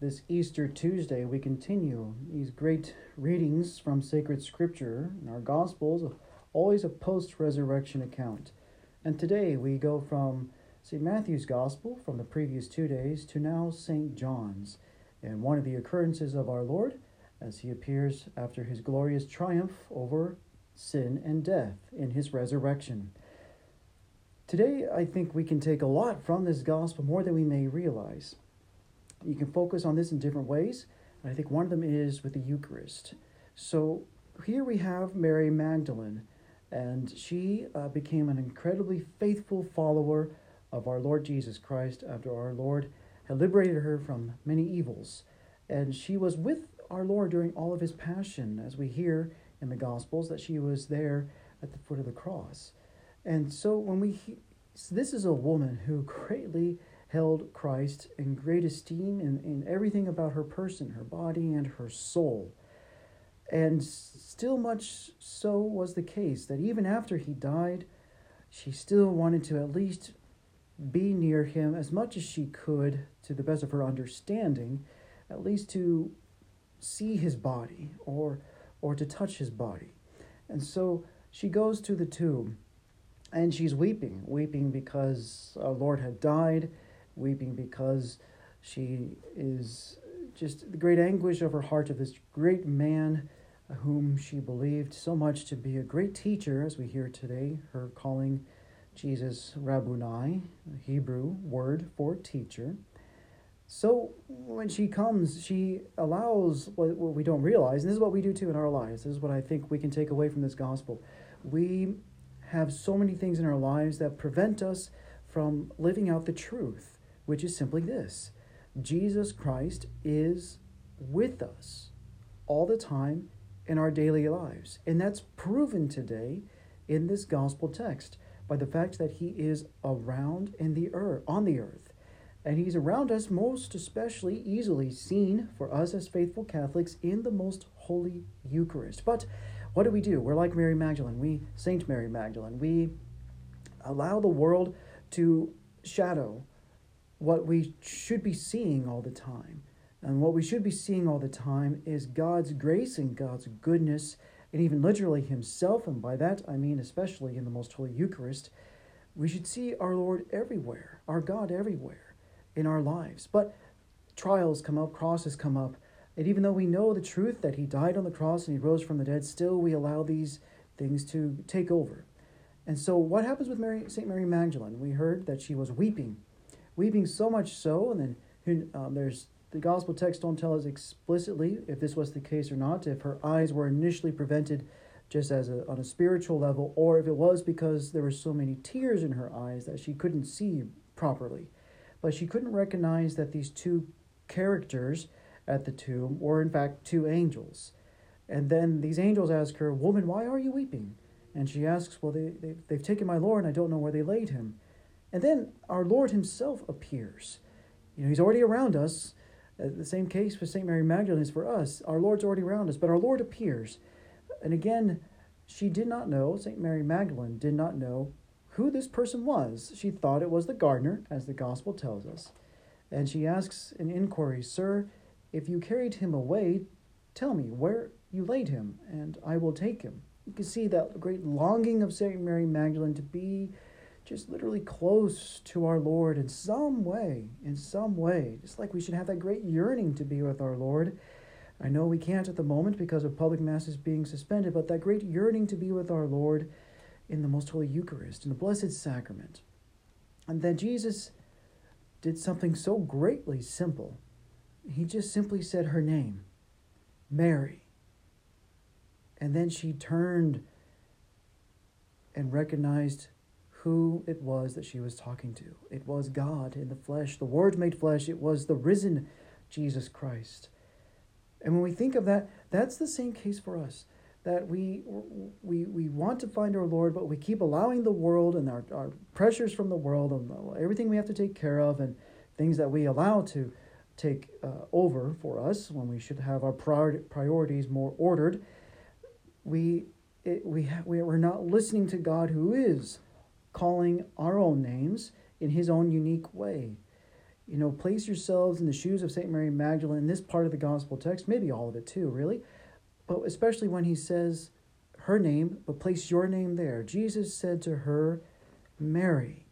this Easter Tuesday, we continue these great readings from sacred scripture our Gospels, always a post resurrection account. And today we go from St. Matthew's Gospel from the previous two days to now St. John's, and one of the occurrences of our Lord as he appears after his glorious triumph over sin and death in his resurrection. Today, I think we can take a lot from this gospel, more than we may realize. You can focus on this in different ways, and I think one of them is with the Eucharist. So here we have Mary Magdalene, and she uh, became an incredibly faithful follower of our Lord Jesus Christ after our Lord had liberated her from many evils. And she was with our Lord during all of his passion, as we hear in the Gospels that she was there at the foot of the cross. And so when we so this is a woman who greatly held Christ in great esteem in, in everything about her person, her body, and her soul. And still, much so was the case that even after he died, she still wanted to at least be near him as much as she could, to the best of her understanding, at least to see his body or, or to touch his body. And so she goes to the tomb and she's weeping, weeping because our Lord had died, weeping because she is just the great anguish of her heart of this great man whom she believed so much to be a great teacher, as we hear today, her calling Jesus Rabboni, a Hebrew word for teacher. So when she comes, she allows what, what we don't realize, and this is what we do too in our lives. This is what I think we can take away from this gospel. We have so many things in our lives that prevent us from living out the truth, which is simply this Jesus Christ is with us all the time in our daily lives. And that's proven today in this gospel text by the fact that he is around in the earth on the earth. And he's around us most especially easily seen for us as faithful Catholics in the most holy Eucharist. But what do we do? We're like Mary Magdalene. We, Saint Mary Magdalene, we allow the world to shadow what we should be seeing all the time. And what we should be seeing all the time is God's grace and God's goodness, and even literally Himself. And by that I mean especially in the Most Holy Eucharist. We should see our Lord everywhere, our God everywhere in our lives. But trials come up, crosses come up, and even though we know the truth that he died on the cross and he rose from the dead, still we allow these things to take over. And so, what happens with Mary, St. Mary Magdalene? We heard that she was weeping, weeping so much so, and then um, there's the gospel text don't tell us explicitly if this was the case or not, if her eyes were initially prevented just as a, on a spiritual level, or if it was because there were so many tears in her eyes that she couldn't see properly. But she couldn't recognize that these two characters at the tomb were in fact two angels. And then these angels ask her, Woman, why are you weeping? And she asks, Well, they, they, they've taken my Lord, and I don't know where they laid him. And then our Lord himself appears. You know, he's already around us. Uh, the same case for St. Mary Magdalene is for us. Our Lord's already around us, but our Lord appears. And again, she did not know, St. Mary Magdalene did not know who this person was. She thought it was the gardener, as the Gospel tells us. And she asks an inquiry, Sir, if you carried him away, tell me where you laid him, and I will take him. You can see that great longing of St. Mary Magdalene to be just literally close to our Lord in some way, in some way. Just like we should have that great yearning to be with our Lord. I know we can't at the moment because of public masses being suspended, but that great yearning to be with our Lord in the most holy Eucharist, in the Blessed Sacrament. And that Jesus did something so greatly simple he just simply said her name, Mary. And then she turned and recognized who it was that she was talking to. It was God in the flesh, the Word made flesh. It was the risen Jesus Christ. And when we think of that, that's the same case for us. That we, we, we want to find our Lord, but we keep allowing the world and our, our pressures from the world and everything we have to take care of and things that we allow to take uh, over for us when we should have our prior- priorities more ordered. We, it, we, we, we're not listening to God who is calling our own names in his own unique way. you know, place yourselves in the shoes of St. Mary Magdalene in this part of the gospel text, maybe all of it too, really, but especially when he says her name, but place your name there. Jesus said to her, Mary.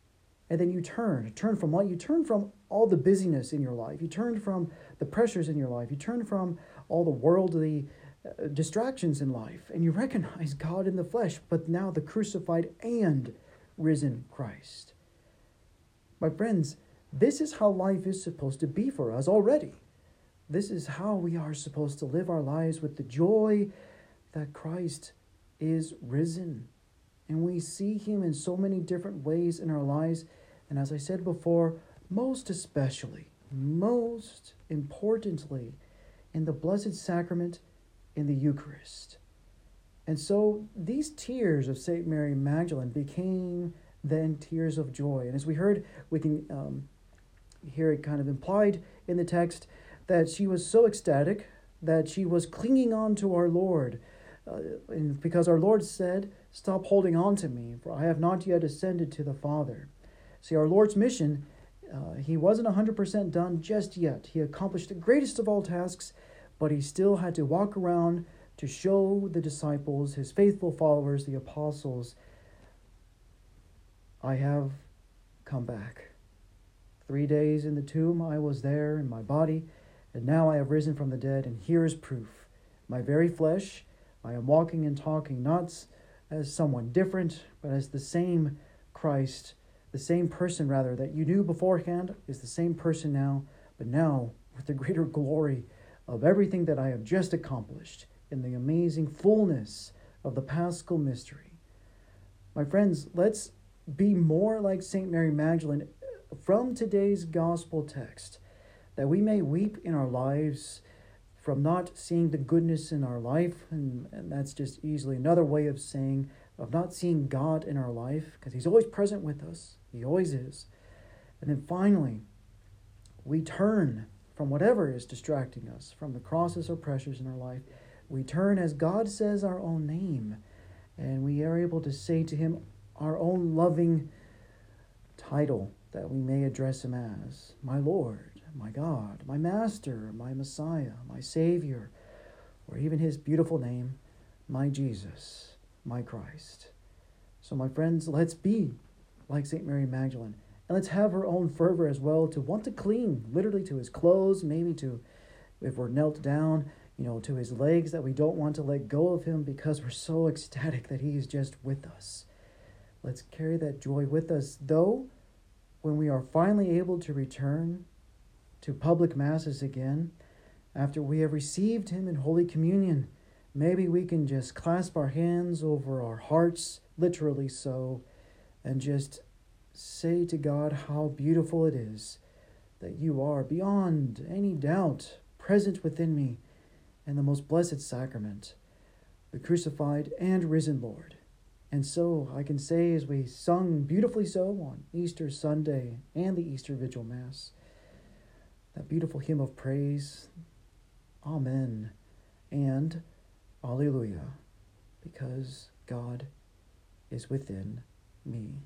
And then you turn. Turn from what? You turn from all the busyness in your life. You turn from the pressures in your life. You turn from all the worldly uh, distractions in life. And you recognize God in the flesh, but now the crucified and risen Christ. My friends, this is how life is supposed to be for us already. This is how we are supposed to live our lives with the joy that Christ is risen. And we see him in so many different ways in our lives. And as I said before, most especially, most importantly, in the Blessed Sacrament in the Eucharist. And so these tears of St. Mary Magdalene became then tears of joy. And as we heard, we can um, hear it kind of implied in the text that she was so ecstatic that she was clinging on to our Lord. Uh, and because our Lord said, Stop holding on to me, for I have not yet ascended to the Father. See, our Lord's mission, uh, he wasn't 100% done just yet. He accomplished the greatest of all tasks, but he still had to walk around to show the disciples, his faithful followers, the apostles, I have come back. Three days in the tomb I was there in my body, and now I have risen from the dead, and here is proof. My very flesh, I am walking and talking not as someone different, but as the same Christ, the same person rather, that you knew beforehand is the same person now, but now with the greater glory of everything that I have just accomplished in the amazing fullness of the paschal mystery. My friends, let's be more like St. Mary Magdalene from today's gospel text, that we may weep in our lives from not seeing the goodness in our life, and, and that's just easily another way of saying of not seeing God in our life, because He's always present with us, He always is. And then finally, we turn from whatever is distracting us, from the crosses or pressures in our life. We turn as God says our own name, and we are able to say to Him our own loving title that we may address him as my Lord, my God, my Master, my Messiah, my Savior, or even his beautiful name, my Jesus, my Christ. So, my friends, let's be like St. Mary Magdalene. And let's have her own fervor as well to want to cling literally to his clothes, maybe to, if we're knelt down, you know, to his legs, that we don't want to let go of him because we're so ecstatic that he is just with us. Let's carry that joy with us, though when we are finally able to return to public masses again, after we have received Him in Holy Communion, maybe we can just clasp our hands over our hearts, literally so, and just say to God how beautiful it is that you are beyond any doubt present within me in the most blessed sacrament, the crucified and risen Lord. And so I can say, as we sung beautifully so on Easter Sunday and the Easter Vigil Mass, that beautiful hymn of praise, Amen and Alleluia, because God is within me.